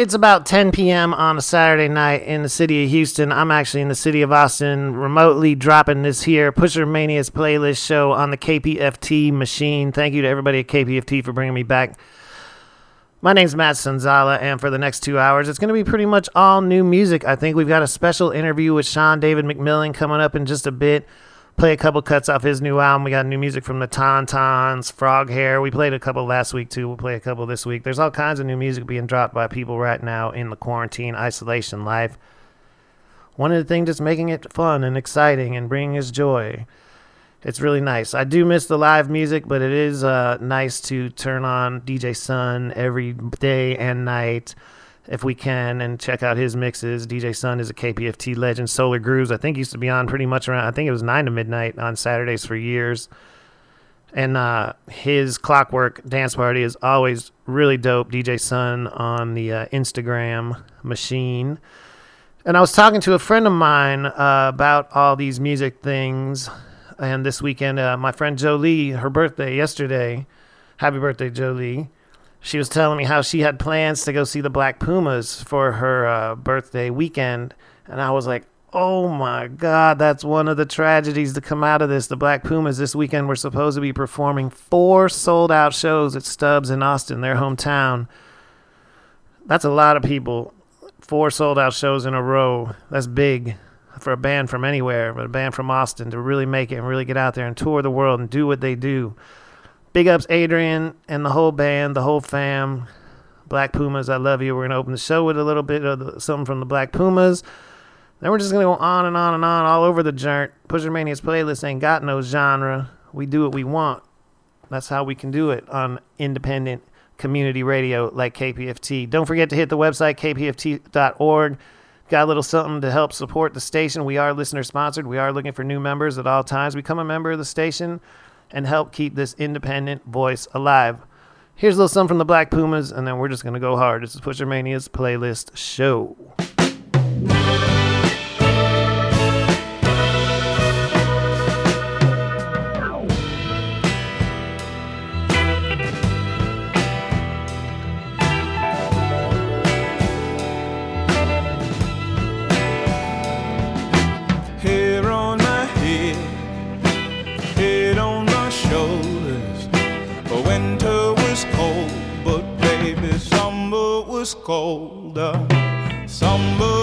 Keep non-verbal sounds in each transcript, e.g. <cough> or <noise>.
It's about 10 p.m. on a Saturday night in the city of Houston. I'm actually in the city of Austin, remotely dropping this here Pusher Mania's playlist show on the KPFT machine. Thank you to everybody at KPFT for bringing me back. My name's Matt Sonzala, and for the next two hours, it's going to be pretty much all new music. I think we've got a special interview with Sean David McMillan coming up in just a bit play a couple cuts off his new album. We got new music from the Tauntauns, Frog Hair. We played a couple last week too. We'll play a couple this week. There's all kinds of new music being dropped by people right now in the quarantine isolation life. One of the things that's making it fun and exciting and bringing us joy. It's really nice. I do miss the live music, but it is uh, nice to turn on DJ Sun every day and night if we can and check out his mixes. DJ Sun is a KPFT legend. Solar Grooves, I think, used to be on pretty much around, I think it was 9 to midnight on Saturdays for years. And uh, his Clockwork Dance Party is always really dope. DJ Sun on the uh, Instagram machine. And I was talking to a friend of mine uh, about all these music things. And this weekend, uh, my friend Jolie, her birthday yesterday. Happy birthday, Jolie she was telling me how she had plans to go see the Black Pumas for her uh, birthday weekend, and I was like, "Oh my God, that's one of the tragedies to come out of this." The Black Pumas this weekend were supposed to be performing four sold-out shows at Stubbs in Austin, their hometown. That's a lot of people. Four sold-out shows in a row. That's big for a band from anywhere, but a band from Austin to really make it and really get out there and tour the world and do what they do big ups Adrian and the whole band, the whole fam. Black Pumas, I love you. We're gonna open the show with a little bit of the, something from the Black Pumas. Then we're just gonna go on and on and on all over the joint. Pusher Mania's playlist ain't got no genre. We do what we want. That's how we can do it on independent community radio like KPFT. Don't forget to hit the website kpft.org. Got a little something to help support the station. We are listener sponsored. We are looking for new members at all times. Become a member of the station and help keep this independent voice alive. Here's a little something from the Black Pumas, and then we're just going to go hard. This is Pusher Mania's playlist show. Colder. Summer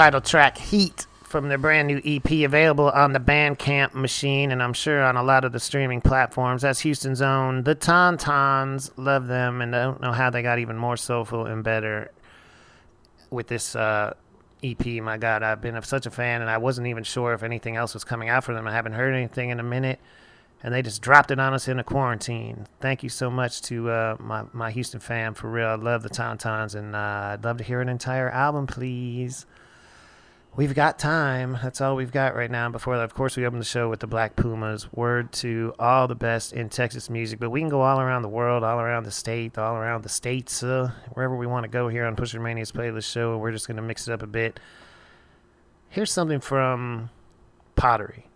title track, Heat, from their brand new EP, available on the Bandcamp machine, and I'm sure on a lot of the streaming platforms. That's Houston's own The Tauntauns. Love them, and I don't know how they got even more soulful and better with this uh, EP. My God, I've been such a fan, and I wasn't even sure if anything else was coming out for them. I haven't heard anything in a minute, and they just dropped it on us in a quarantine. Thank you so much to uh, my my Houston fam for real. I love the Tauntauns, and uh, I'd love to hear an entire album, please. We've got time. That's all we've got right now. Before that, of course, we open the show with the Black Pumas. Word to all the best in Texas music, but we can go all around the world, all around the state, all around the states, uh, wherever we want to go here on Pusher Mania's playlist show. We're just going to mix it up a bit. Here's something from Pottery.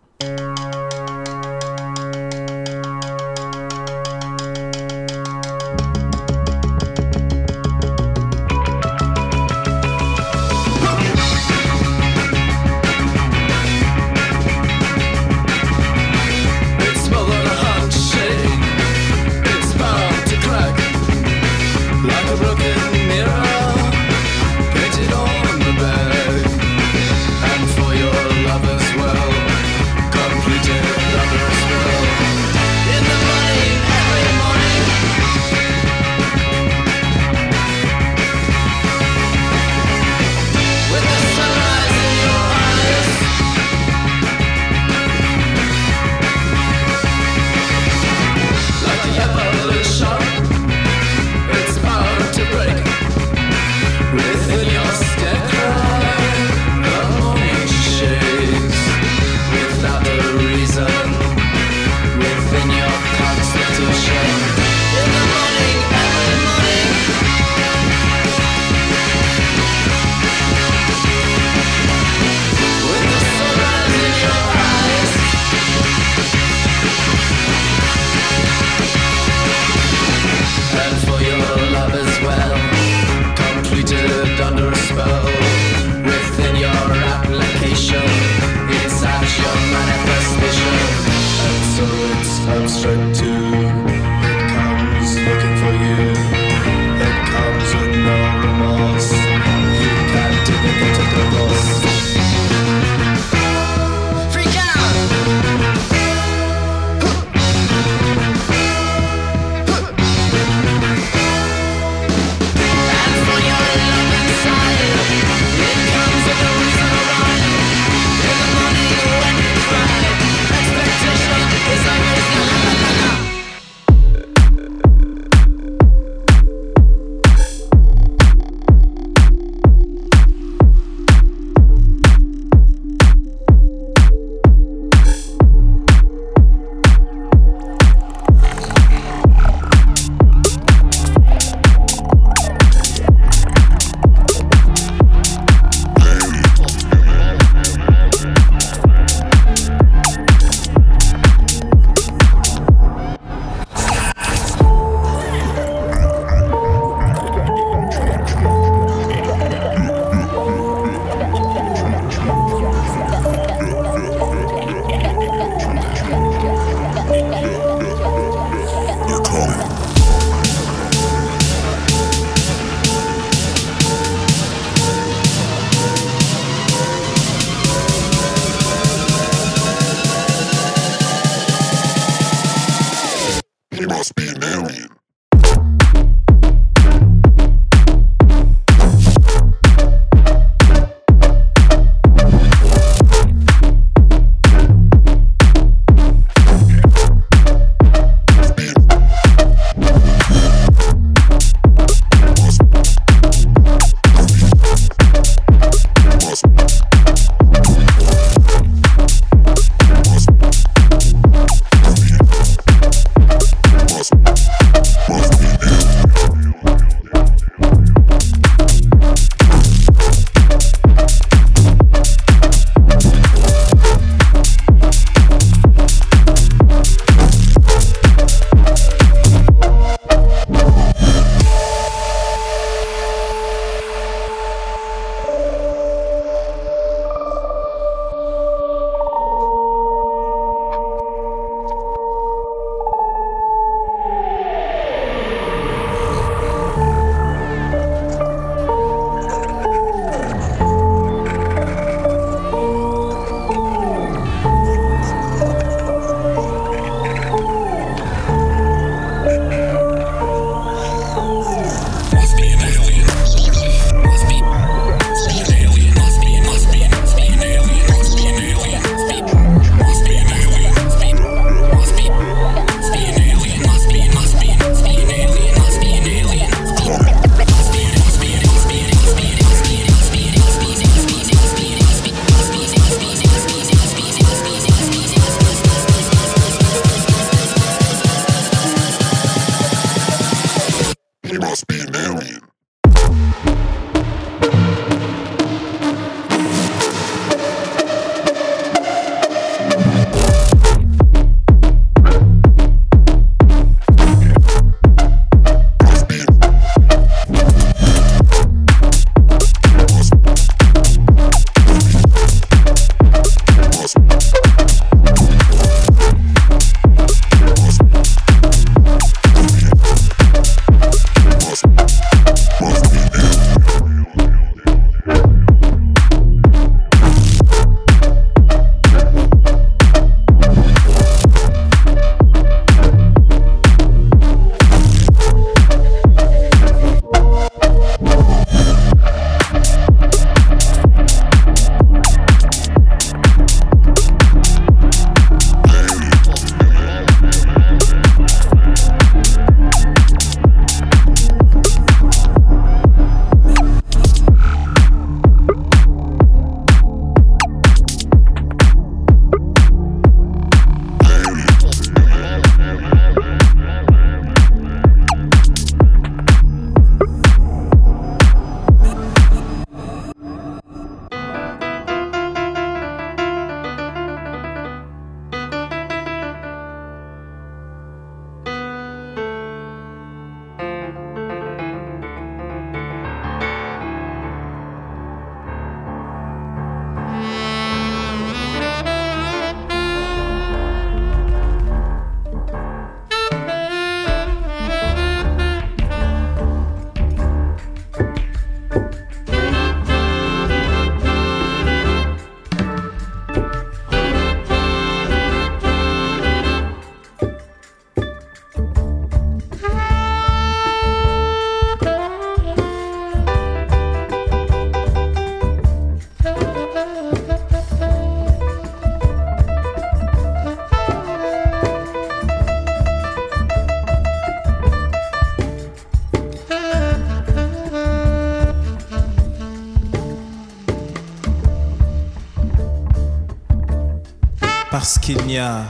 Parce qu'il n'y a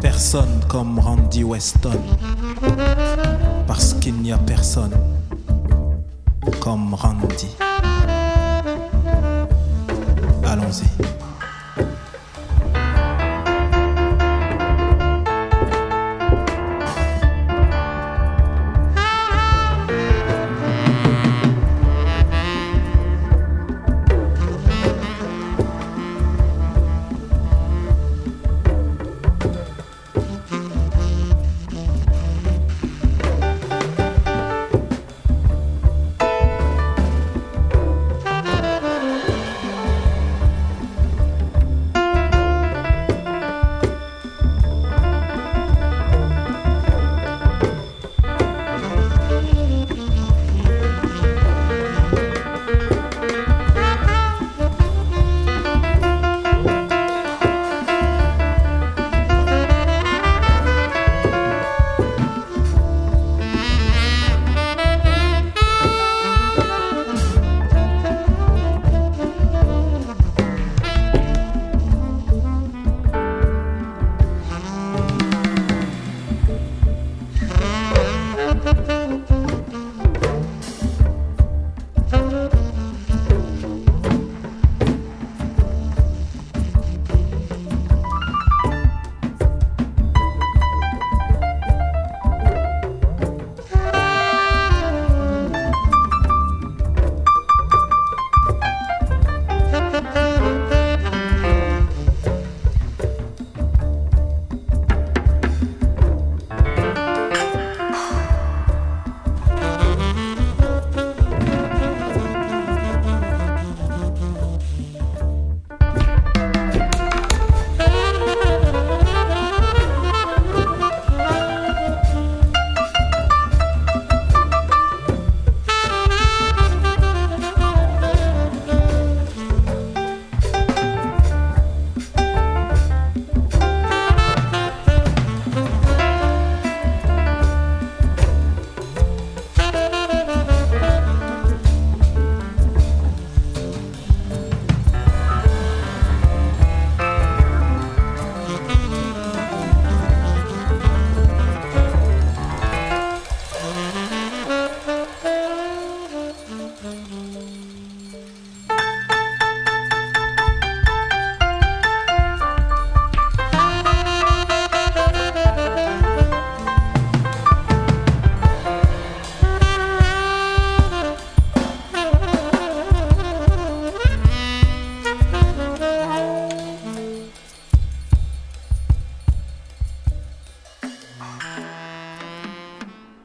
personne comme Randy Weston. Parce qu'il n'y a personne comme Randy. Allons-y.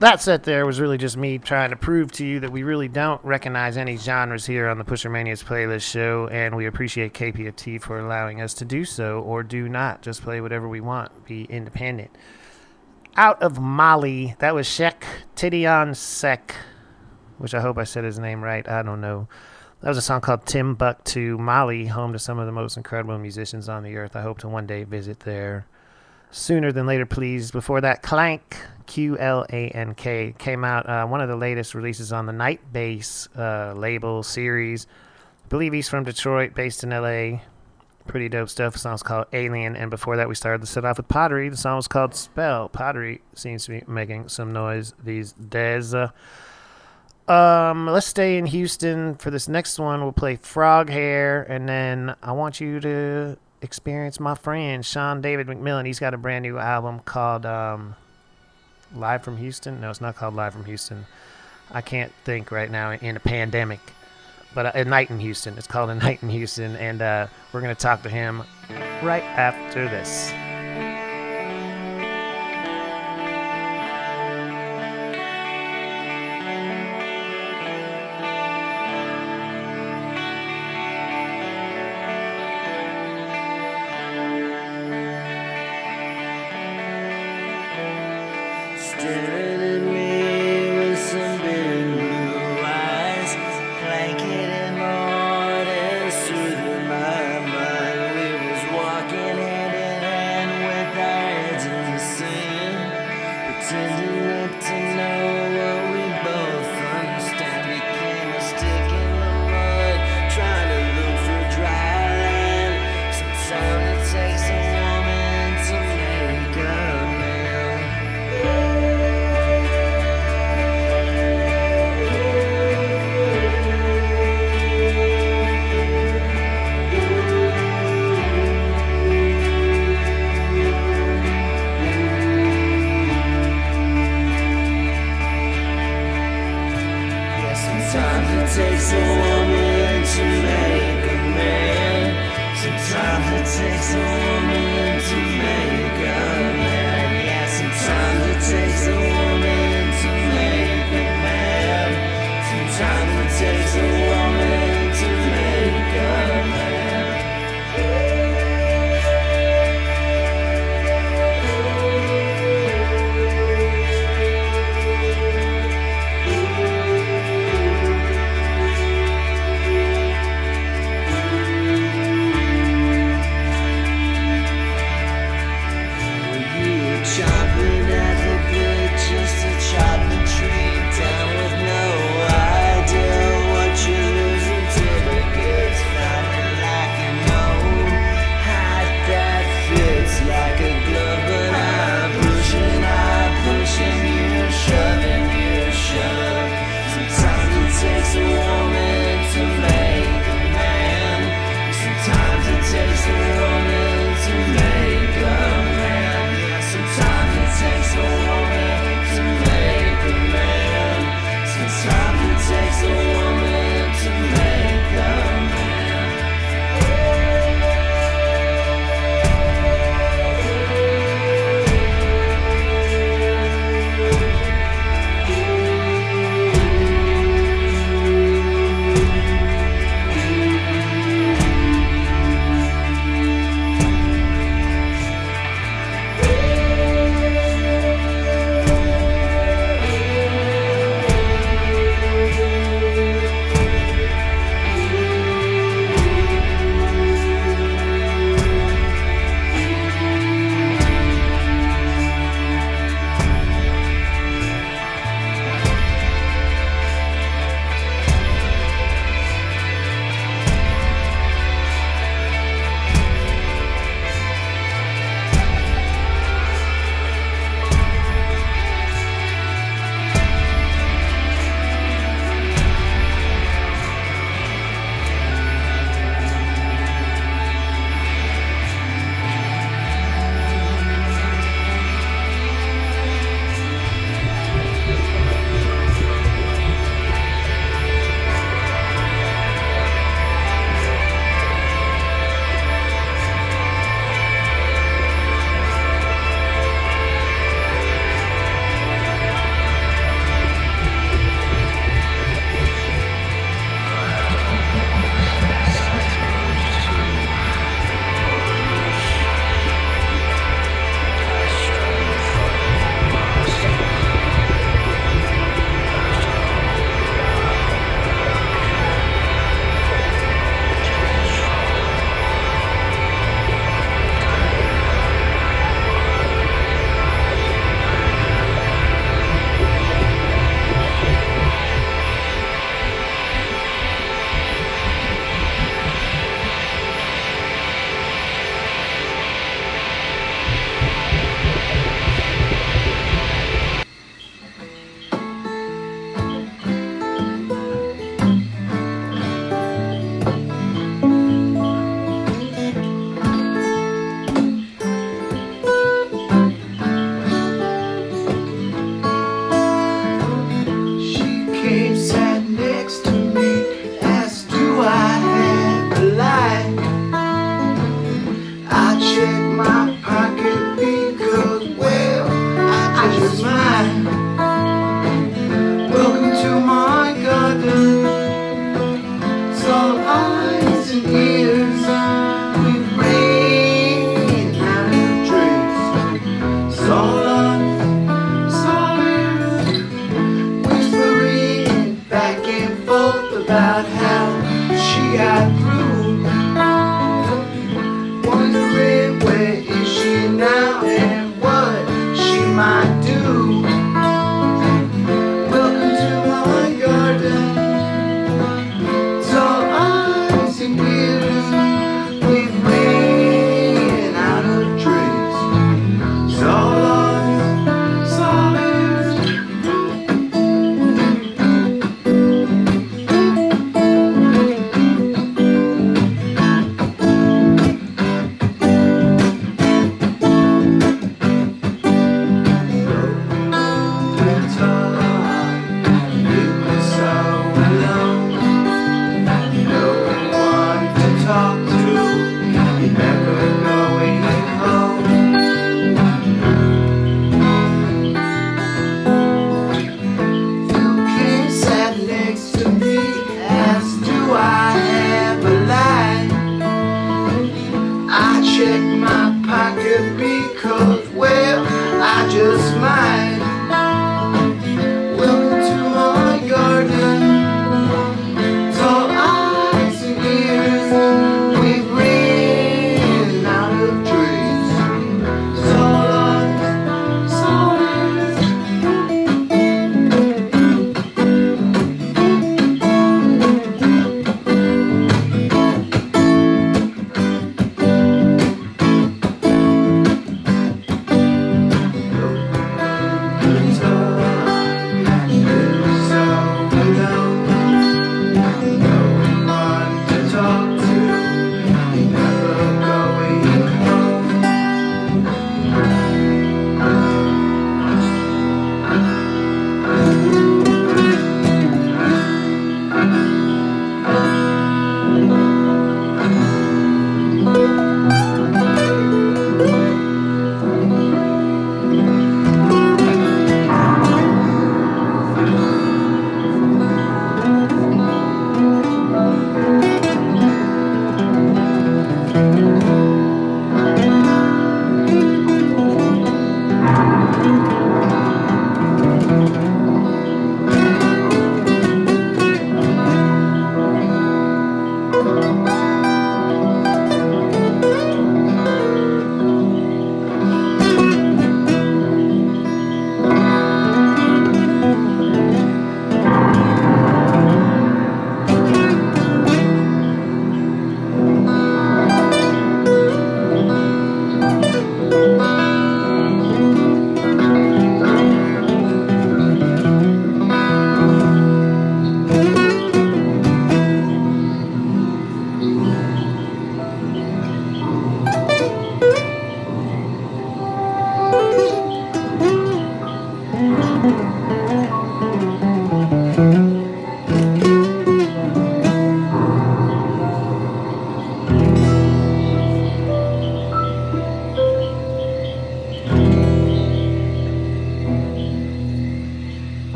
That set there was really just me trying to prove to you that we really don't recognize any genres here on the Pusher Manias playlist show, and we appreciate KPFT for allowing us to do so, or do not. Just play whatever we want, be independent. Out of Mali, that was Cheick Tidiane Seck, which I hope I said his name right. I don't know. That was a song called Timbuktu, Mali, home to some of the most incredible musicians on the earth. I hope to one day visit there sooner than later, please. Before that, Qlank, Q L A N K, came out. Uh, one of the latest releases on the Night Bass uh, label series. I believe he's from Detroit, based in LA. Pretty dope stuff. The song's called Alien. And before that, we started to set off with Pottery. The song was called Spell. Pottery seems to be making some noise these days. Uh, um, let's stay in Houston for this next one. We'll play Frog Hair, and then I want you to experience my friend Sean David McMillan. He's got a brand new album called um, Live from Houston. No, it's not called Live from Houston. I can't think right now in a pandemic. But a night in Houston. It's called a night in Houston, and uh, we're gonna talk to him right after this.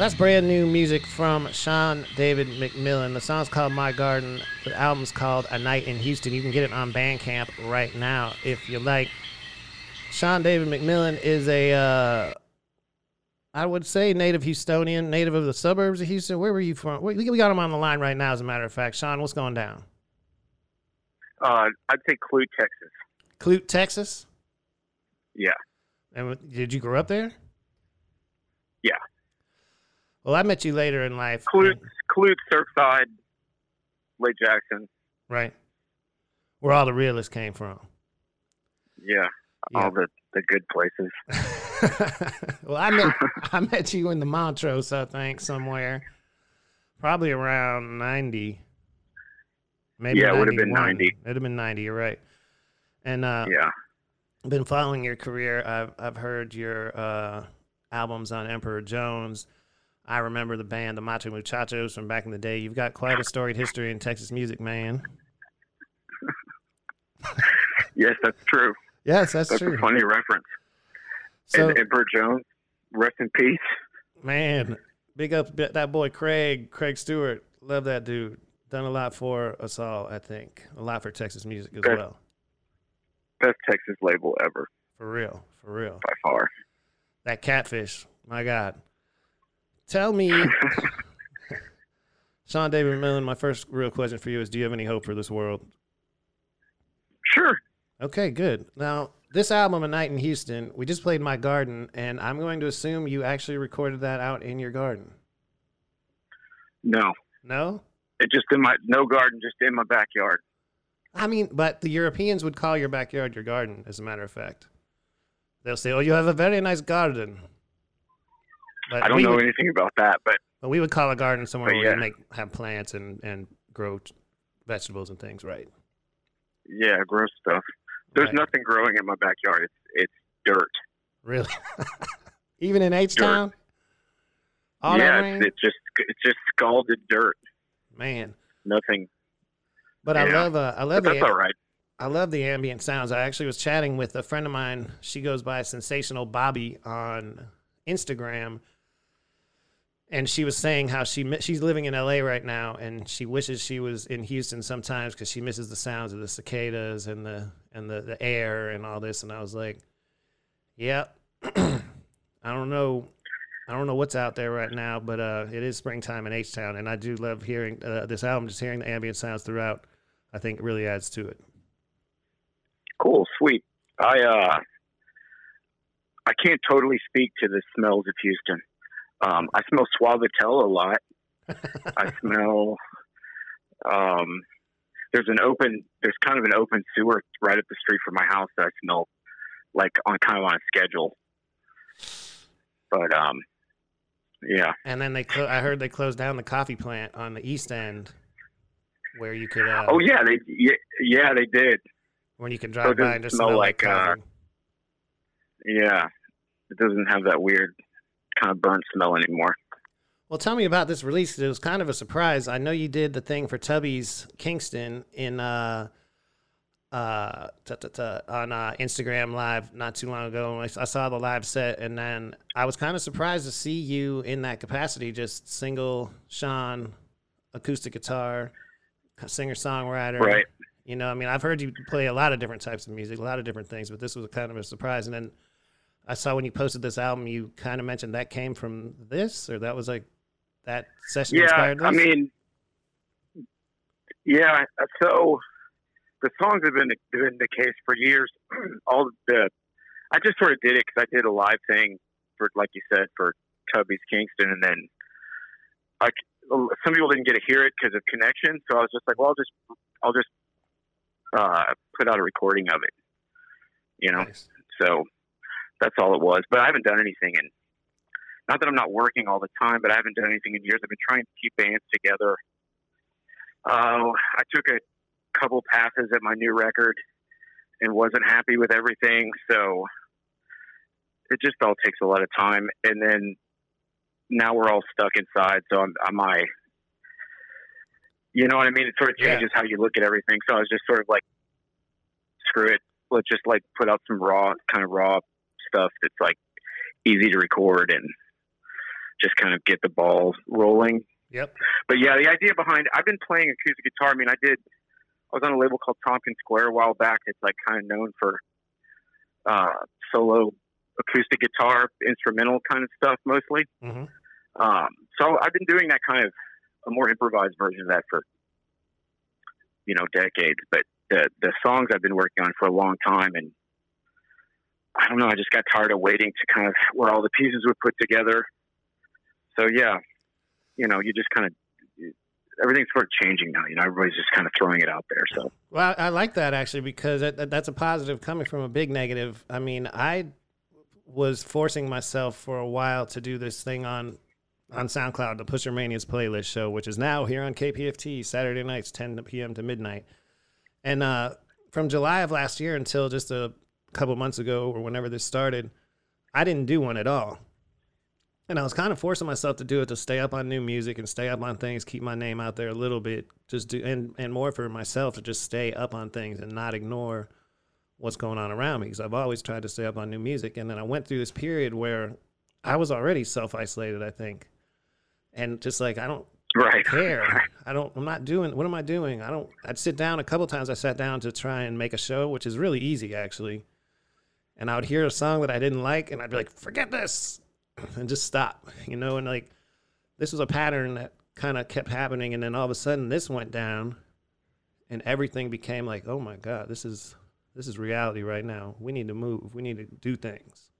That's brand new music from Sean David McMillen. The song's called My Garden. The album's called A Night in Houston. You can get it on Bandcamp right now if you like. Sean David McMillen is a, uh, I would say, native Houstonian, native of the suburbs of Houston. Where were you from? We, we got him on the line right now, as a matter of fact. Sean, what's going down? Uh, I'd say Clute, Texas. Clute, Texas? Yeah. And did you grow up there? Yeah. Well, I met you later in life. Clute, Clute, Surfside, Lake Jackson. Right. Where all the realists came from. Yeah. Yeah. All the, the good places. <laughs> well, I met <laughs> I met you in the Montrose, I think, somewhere, probably around ninety. Maybe Yeah, it would've been 90. It'd have been ninety. You're right. And uh, Yeah. Been following your career. I've I've heard your uh, albums on Emperor Jones. I remember the band, the Macho Muchachos, from back in the day. You've got quite a storied history in Texas music, man. Yes, that's true. Yes, that's, That's true. a funny reference. So, and Emperor Jones, rest in peace. Man, big up that boy Craig, Craig Stewart. Love that dude. Done a lot for us all, I think. A lot for Texas music as Best- well. Best Texas label ever, For real, for real. by far. That catfish, my God. Tell me, <laughs> Sean David Millen, my first real question for you is do you have any hope for this world? Sure. Okay, good. Now, this album, A Night in Houston, we just played My Garden, and I'm going to assume you actually recorded that out in your garden. No. No? It just in my no garden, just in my backyard. I mean, but the Europeans would call your backyard your garden, as a matter of fact. They'll say, "Oh, you have a very nice garden." But I don't know would, anything about that, but But we would call a garden somewhere But where yeah. you make have plants and and grow t- vegetables and things, right? yeah, gross stuff. There's Right. nothing growing in my backyard. It's it's dirt. Really? <laughs> Even in H Town? Yeah, it's, it's just it's just scalded dirt. man. Nothing. But I love uh, I But love that's the all right. I love the ambient sounds. I actually was chatting with a friend of mine. She goes by Sensational Bobby on Instagram, and she was saying how she she's living in LA right now, and she wishes she was in Houston sometimes because she misses the sounds of the cicadas and the and the, the air and all this. And I was like, yeah, <clears throat> I don't know. I don't know what's out there right now, but uh, it is springtime in H Town, and I do love hearing uh, this album. Just hearing the ambient sounds throughout, I think really adds to it. Cool, sweet. I uh, I can't totally speak to the smells of Houston. Um, I smell Suavitel a lot. I <laughs> smell. Um, there's an open. There's kind of an open sewer right up the street from my house that I smell like on kind of on a schedule. But um, yeah, And then they, clo- I heard they closed down the coffee plant on the east end, where you could, uh, oh yeah, they yeah, yeah they did. when you can drive it by and just smell smell, like, like, uh. Yeah, it doesn't have that weird kind of burnt smell anymore. Well, tell me about this release. It was kind of a surprise. I know you did the thing for Tubby's Kingston in uh, uh, on uh, Instagram Live not too long ago. I, I saw the live set, and then I was kind of surprised to see you in that capacity, just single Sean, acoustic guitar, singer songwriter. Right. You know, I mean, I've heard you play a lot of different types of music, a lot of different things, but this was kind of a surprise. And then I saw when you posted this album, you kind of mentioned that came from this, or that was like that session Yeah, inspired this. I mean, yeah. So the songs have been been the case for years. <clears throat> All the I just sort of did it because I did a live thing for, like you said, for Tubby's Kingston, and then like some people didn't get to hear it because of connection. So I was just like, well, I'll just I'll just uh, put out a recording of it. You know, Nice. so that's all it was. But I haven't done anything in not that I'm not working all the time, but I haven't done anything in years. I've been trying to keep bands together. Uh, I took a couple passes at my new record and wasn't happy with everything, so it just all takes a lot of time. And then now we're all stuck inside, so I'm, I'm I, you know what I mean? It sort of Yeah. changes how you look at everything. So I was just sort of like, screw it. Let's just like put out some raw, kind of raw stuff that's like easy to record and just kind of get the balls rolling. Yep. But yeah, the idea behind I've been playing acoustic guitar. I mean, I did. I was on a label called Tompkins Square a while back. It's like kind of known for uh, solo acoustic guitar, instrumental kind of stuff mostly. hmm Um, so I've been doing that kind of a more improvised version of that for you know decades. But the the songs I've been working on for a long time, and I don't know. I just got tired of waiting to kind of where all the pieces were put together. So yeah, you know, you just kind of everything's sort of changing now. You know, everybody's just kind of throwing it out there. So Well, I like that actually because that, that- that's a positive coming from a big negative. I mean, I was forcing myself for a while to do this thing on on SoundCloud, the Pusher Mania's playlist show, which is now here on KPFT Saturday nights, 10 p.m. to midnight. And uh, from July of last year until just a couple months ago or whenever this started, I didn't do one at all. And I was kind of forcing myself to do it to stay up on new music and stay up on things, keep my name out there a little bit, just do and and more for myself to just stay up on things and not ignore what's going on around me because I've always tried to stay up on new music. And then I went through this period where I was already self isolated, I think, and just like I don't right, <laughs> care. I don't. I'm not doing. What am I doing? I don't. I'd sit down a couple times. I sat down to try and make a show, which is really easy actually. And I would hear a song that I didn't like, and I'd be like, "Forget this," <clears throat> and just stop. You know, and like this was a pattern that kind of kept happening, and then all of a sudden this went down, and everything became like, "Oh my god, this is this is reality right now. We need to move. We need to do things."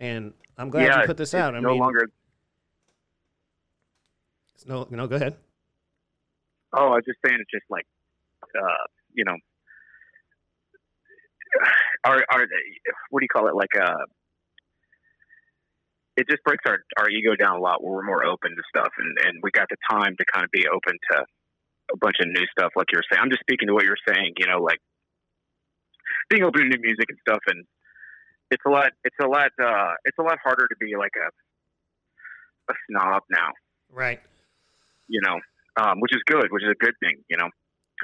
And I'm glad yeah, you put this out. I no mean, longer. it's no, no, go ahead. Oh, I was just saying, it's just like, uh, you know, our our what do you call it? Like, uh, it just breaks our our ego down a lot. Where we're more open to stuff, and and we got the time to kind of be open to a bunch of new stuff, like you're saying. I'm just speaking to what you're saying. You know, like being open to new music and stuff, and it's a lot. It's a lot. Uh, it's a lot harder to be like a a snob now, Right. you know, um, which is good, which is a good thing, you know.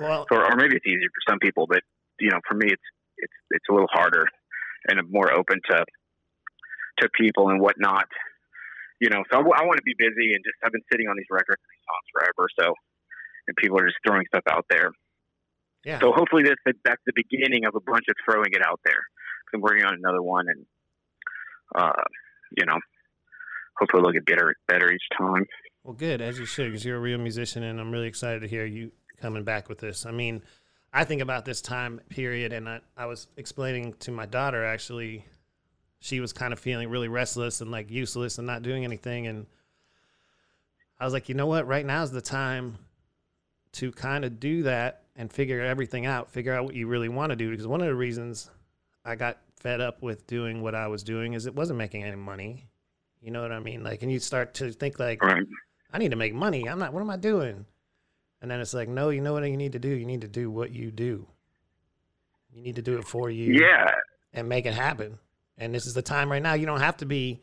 Well, or, or maybe it's easier for some people, but you know, for me, it's it's it's a little harder, and I'm more open to to people and whatnot. You know, so I, want to be busy and just I've been sitting on these records and these songs forever, so and people are just throwing stuff out there. yeah. So hopefully this that's the beginning of a bunch of throwing it out there. I'm working on another one, and uh, you know, hopefully it'll get better better each time. Well, good as you should, because you're a real musician, and I'm really excited to hear you coming back with this. I mean, I think about this time period, and I, I was explaining to my daughter actually, she was kind of feeling really restless and like useless and not doing anything, and I was like, you know what? Right now is the time to kind of do that and figure everything out, figure out what you really want to do. Because one of the reasons I got fed up with doing what I was doing is it wasn't making any money. You know what I mean? Like, and you start to think like, Right. I need to make money. I'm not. What am I doing? And then it's like, no, you know what you need to do. You need to do what you do. You need to do it for you Yeah. and make it happen. And this is the time right now. You don't have to be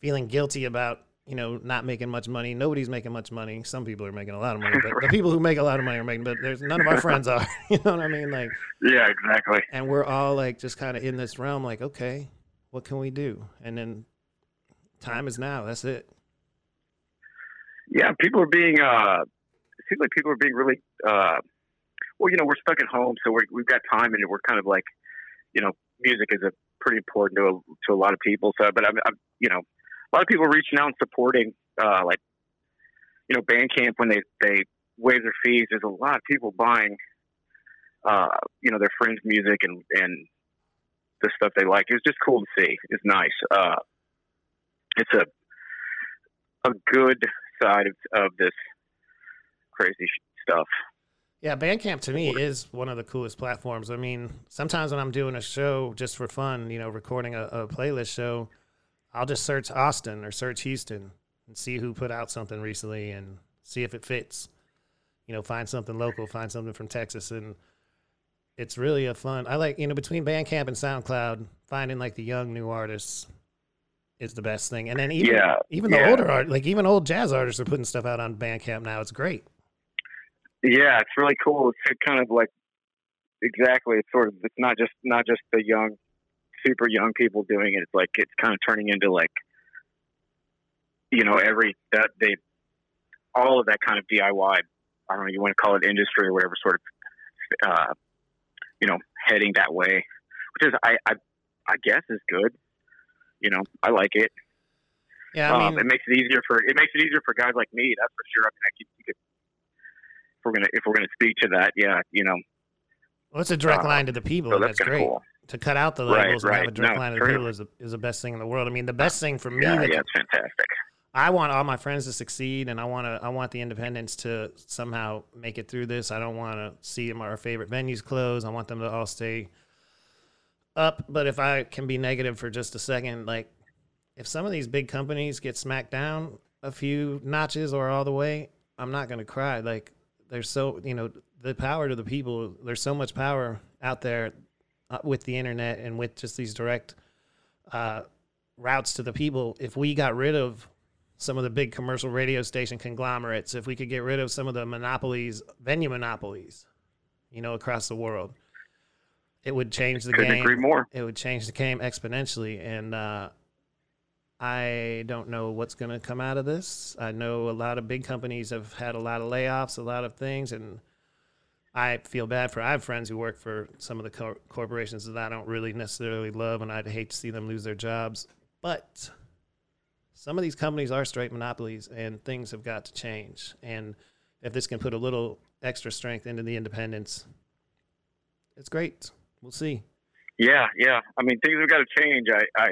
feeling guilty about you know not making much money. Nobody's making much money. Some people are making a lot of money, but the <laughs> people who make a lot of money are making. But there's none of our friends are. <laughs> You know what I mean? Like, Yeah. Exactly. and we're all like just kind of in this realm. Like, okay, what can we do? And then time is now. That's it. yeah, people are being. Uh, seems like people are being really. Uh, well, you know, we're stuck at home, so we're, we've got time, and we're kind of like, you know, music is a pretty important to a, to a lot of people. So, but I'm, I'm, you know, a lot of people reaching out and supporting, uh, like, you know, Bandcamp when they they waive their fees. There's a lot of people buying, uh, you know, their friends' music and and the stuff they like. It's just cool to see. It's nice. Uh, it's a a good side of, of this crazy stuff. Yeah, Bandcamp to me is one of the coolest platforms. I mean, sometimes when I'm doing a show just for fun, you know, recording a, a playlist show, I'll just search Austin or search Houston and see who put out something recently and see if it fits. You know, find something local, find something from Texas, and it's really a fun. I like you know between Bandcamp and SoundCloud, finding like the young new artists is the best thing. And then even Yeah, even the yeah. older art, like even old jazz artists are putting stuff out on Bandcamp now. It's great. Yeah, it's really cool. It's kind of like exactly. It's sort of. It's not just not just the young, super young people doing it. It's like it's kind of turning into like, you know, every that they, all of that kind of DIY. I don't know. You want to call it industry or whatever sort of, uh, you know, heading that way, which is I I, I guess is good. You know, I like it. Yeah, I um, it makes it easier for it makes it easier for guys like me. That's for sure. I mean, I could, you could, we're gonna if we're gonna speak to that, yeah, you know, well, it's a direct uh, line to the people. so that's that's great. cool. to cut out the Right, labels and have right. a direct No, line to the people is, the- is the best thing in the world. I mean, the best thing for me, Yeah, that yeah, it's fantastic. I want all my friends to succeed, and I want to, I want the independents to somehow make it through this. I don't want to see them our favorite venues close. I want them to all stay up. But if I can be negative for just a second, like if some of these big companies get smacked down a few notches or all the way, I'm not going to cry. Like there's so you know the power to the people. There's so much power out there uh, with the internet and with just these direct uh, routes to the people. If we got rid of some of the big commercial radio station conglomerates, if we could get rid of some of the monopolies, venue monopolies, you know, across the world, it would change the Couldn't game. agree more. It would change the game exponentially. And uh, I don't know what's going to come out of this. I know a lot of big companies have had a lot of layoffs, a lot of things, and I feel bad for. I have friends who work for some of the cor- corporations that I don't really necessarily love, and I'd hate to see them lose their jobs. But some of these companies are straight monopolies, and things have got to change. And if this can put a little extra strength into the independents, it's great. We'll see. Yeah, yeah. I mean, things have got to change. I, I,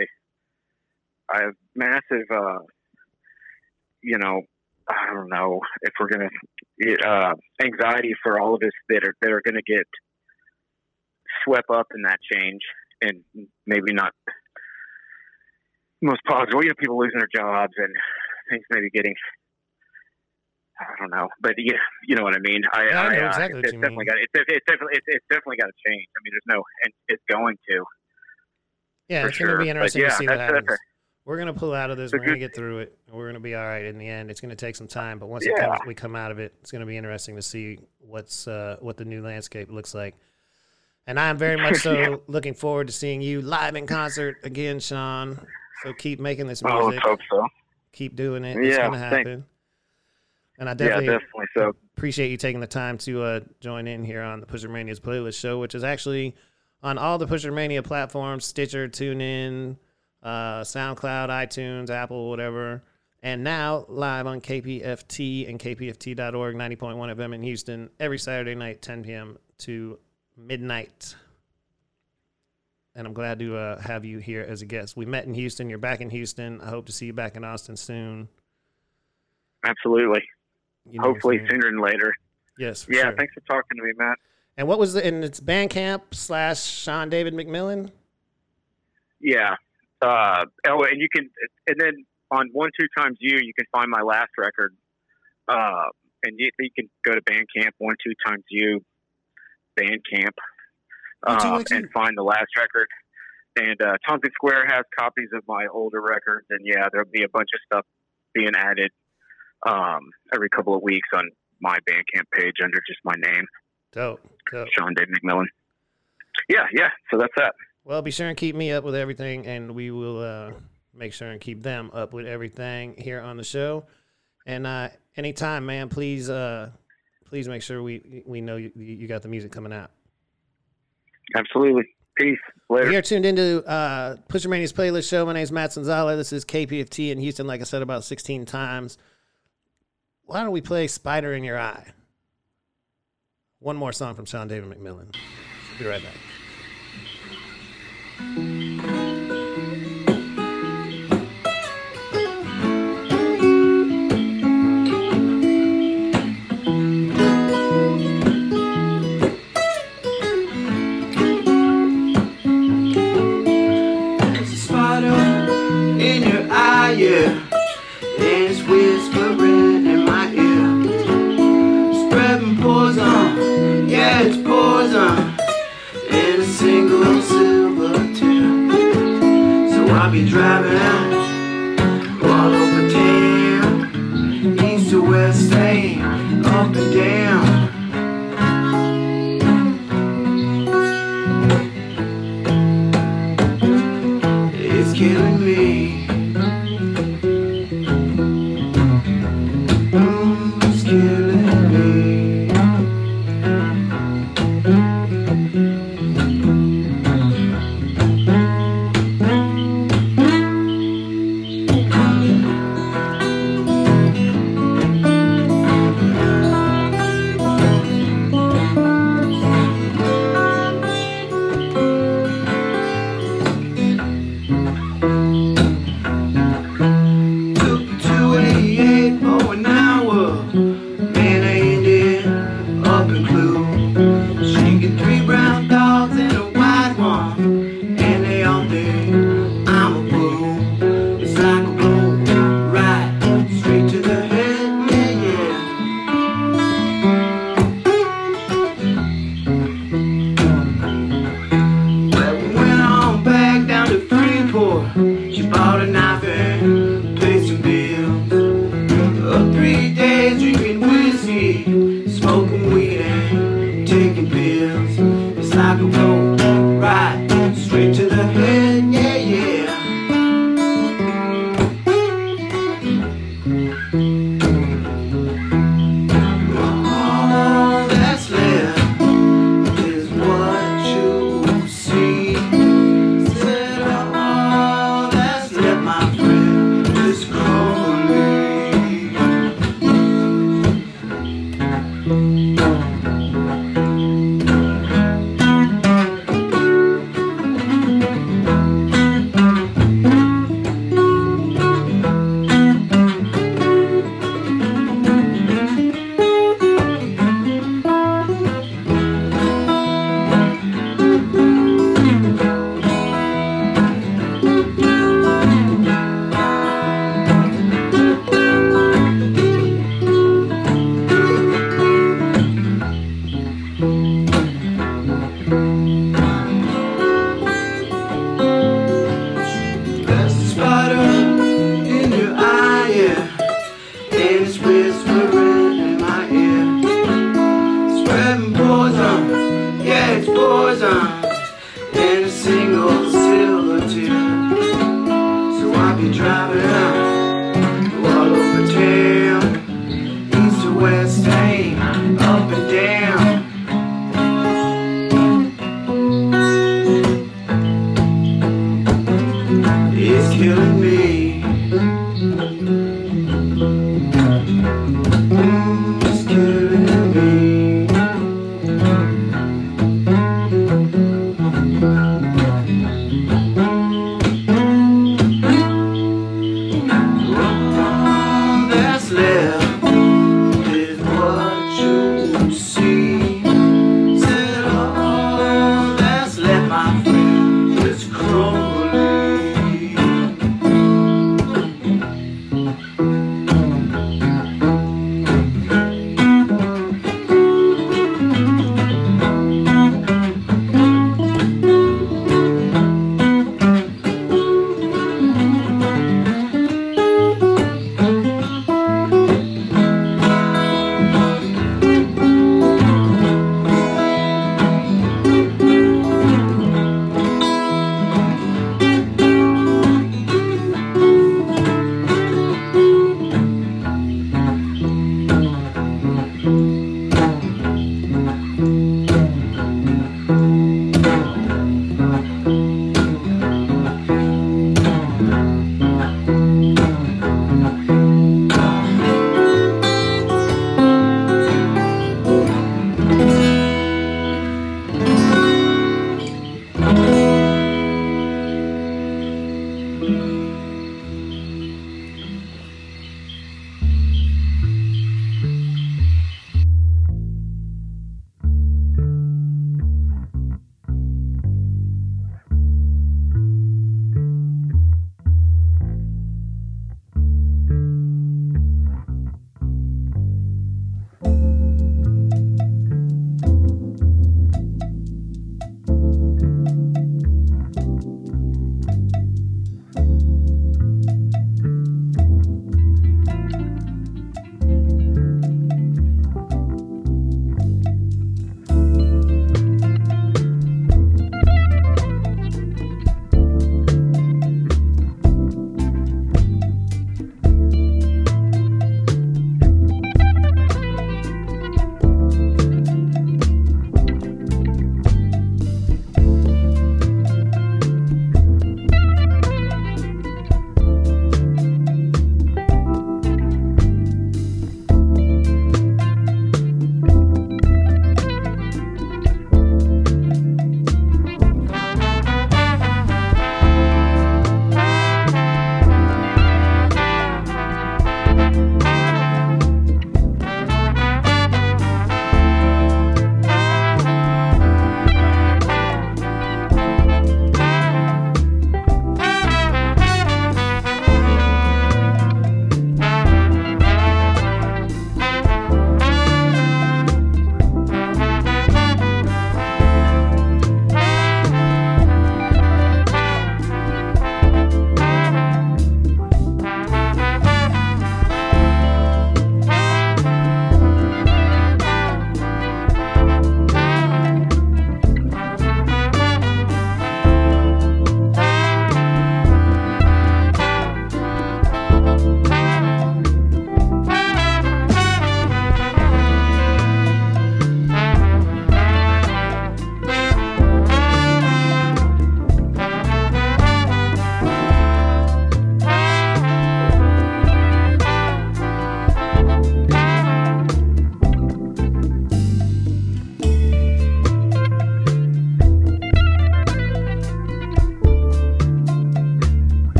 I have massive, uh, you know, I don't know if we're gonna uh, anxiety for all of us that are that are gonna get swept up in that change, and maybe not most positive. You know, people losing their jobs and things maybe getting. I don't know, but yeah, you know what I mean. I, Yeah, I know uh, exactly what it's you definitely got it's, it's definitely it's, it's definitely got to change. I mean, there's no and it's going to. Yeah, it's going to sure. be interesting yeah, to see what that's- that's happens. We're gonna pull out of this. We're gonna get through it. We're gonna be all right in the end. It's gonna take some time, but once it Yeah. comes, we come out of it, it's gonna be interesting to see what's uh, what the new landscape looks like. And I am very much so <laughs> Yeah. looking forward to seeing you live in concert again, Sean. So keep making this Oh, music. let's hope so. keep doing it. It's Yeah, gonna thanks. happen. And I Yeah, definitely, definitely so. appreciate you taking the time to uh, join in here on the Pusher Mania's playlist show, which is actually on all the Pusher Mania platforms: Stitcher, TuneIn, uh, SoundCloud, iTunes, Apple, whatever. And now live on KPFT and KPFT.org, 90.1 FM in Houston, every Saturday night, 10 p.m. to midnight. And I'm glad to uh, have you here as a guest. We met in Houston. You're back in Houston. I hope to see you back in Austin soon. Absolutely. You know Hopefully sooner than later. Yes. Yeah, sure. thanks for talking to me, Matt. And what was the and it's Bandcamp slash Sean David McMillen? Yeah. Uh, oh, and you can, and then on one two times you, you can find my last record. Uh, and you, you can go to Bandcamp one two times you, Bandcamp, uh, and find the last record. And uh, Tompkins Square has copies of my older records, and yeah, there'll be a bunch of stuff being added um, every couple of weeks on my Bandcamp page under just my name, Dope. Dope. Sean Dave McMillen. Yeah, yeah. So that's that. Well, be sure and keep me up with everything, and we will uh, make sure and keep them up with everything here on the show. And uh, anytime, man, please, uh, please make sure we we know you, you got the music coming out. Absolutely. Peace. Later. We are tuned into uh, Pusher Mania's playlist show. My name is Matt Sonzala. This is KPFT in Houston, like I said about 16 times. Why don't we play Spider in Your Eye? One more song from Sean David McMillen. Be right back. There's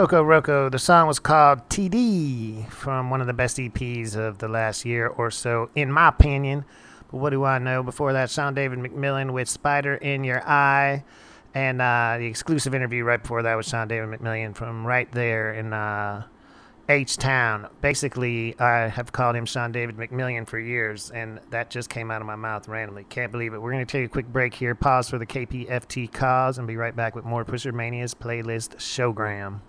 Coco Roco. The song was called TD from one of the best EPs of the last year or so, in my opinion. But what do I know? Before that, Sean David McMillen with Spider in Your Eye. And uh, the exclusive interview right before that was Sean David McMillen from right there in uh, H Town. Basically, I have called him Sean David McMillian for years, and that just came out of my mouth randomly. Can't believe it. We're going to take a quick break here, pause for the KPFT cause, and be right back with more Pusher Mania's playlist showgram.